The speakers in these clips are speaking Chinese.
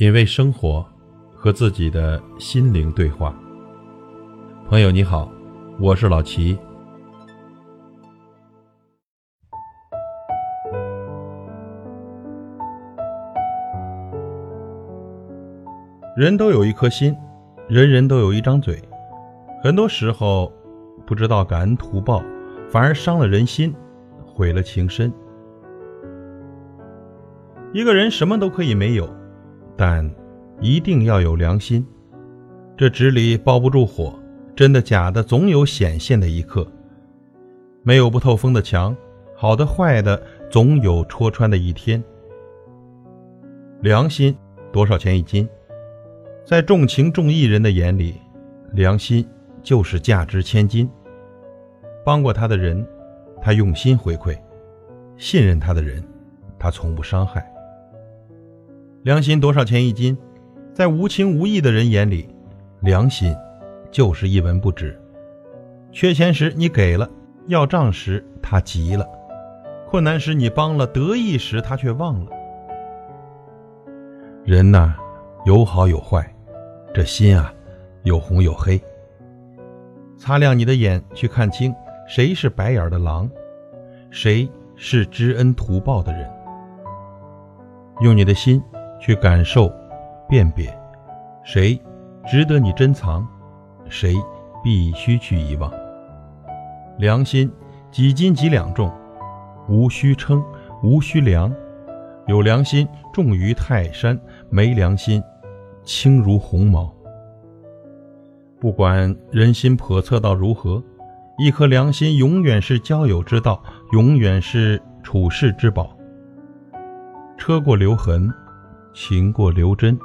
品味生活，和自己的心灵对话。朋友你好，我是老齐。人都有一颗心，人人都有一张嘴。很多时候，不知道感恩图报，反而伤了人心，毁了情深。一个人什么都可以没有。但一定要有良心，这纸里包不住火，真的假的总有显现的一刻。没有不透风的墙，好的坏的总有戳穿的一天。良心多少钱一斤？在重情重义人的眼里，良心就是价值千金。帮过他的人，他用心回馈；信任他的人，他从不伤害。良心多少钱一斤？在无情无义的人眼里，良心就是一文不值。缺钱时你给了，要账时他急了，困难时你帮了，得意时他却忘了。人呐，有好有坏，这心啊，有红有黑。擦亮你的眼，去看清谁是白眼的狼，谁是知恩图报的人。用你的心。去感受、辨别，谁值得你珍藏，谁必须去遗忘。良心几斤几两重，无需称，无需量。有良心重于泰山，没良心轻如鸿毛。不管人心叵测到如何，一颗良心永远是交友之道，永远是处世之宝。车过留痕。情过留真，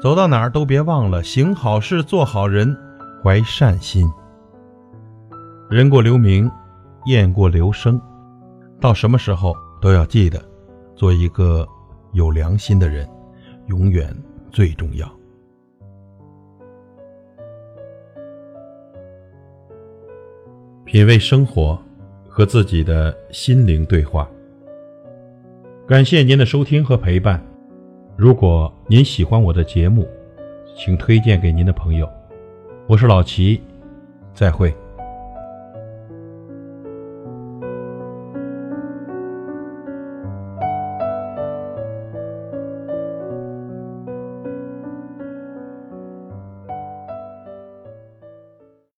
走到哪儿都别忘了行好事、做好人、怀善心。人过留名，雁过留声，到什么时候都要记得，做一个有良心的人，永远最重要。品味生活，和自己的心灵对话。感谢您的收听和陪伴。如果您喜欢我的节目，请推荐给您的朋友。我是老齐，再会。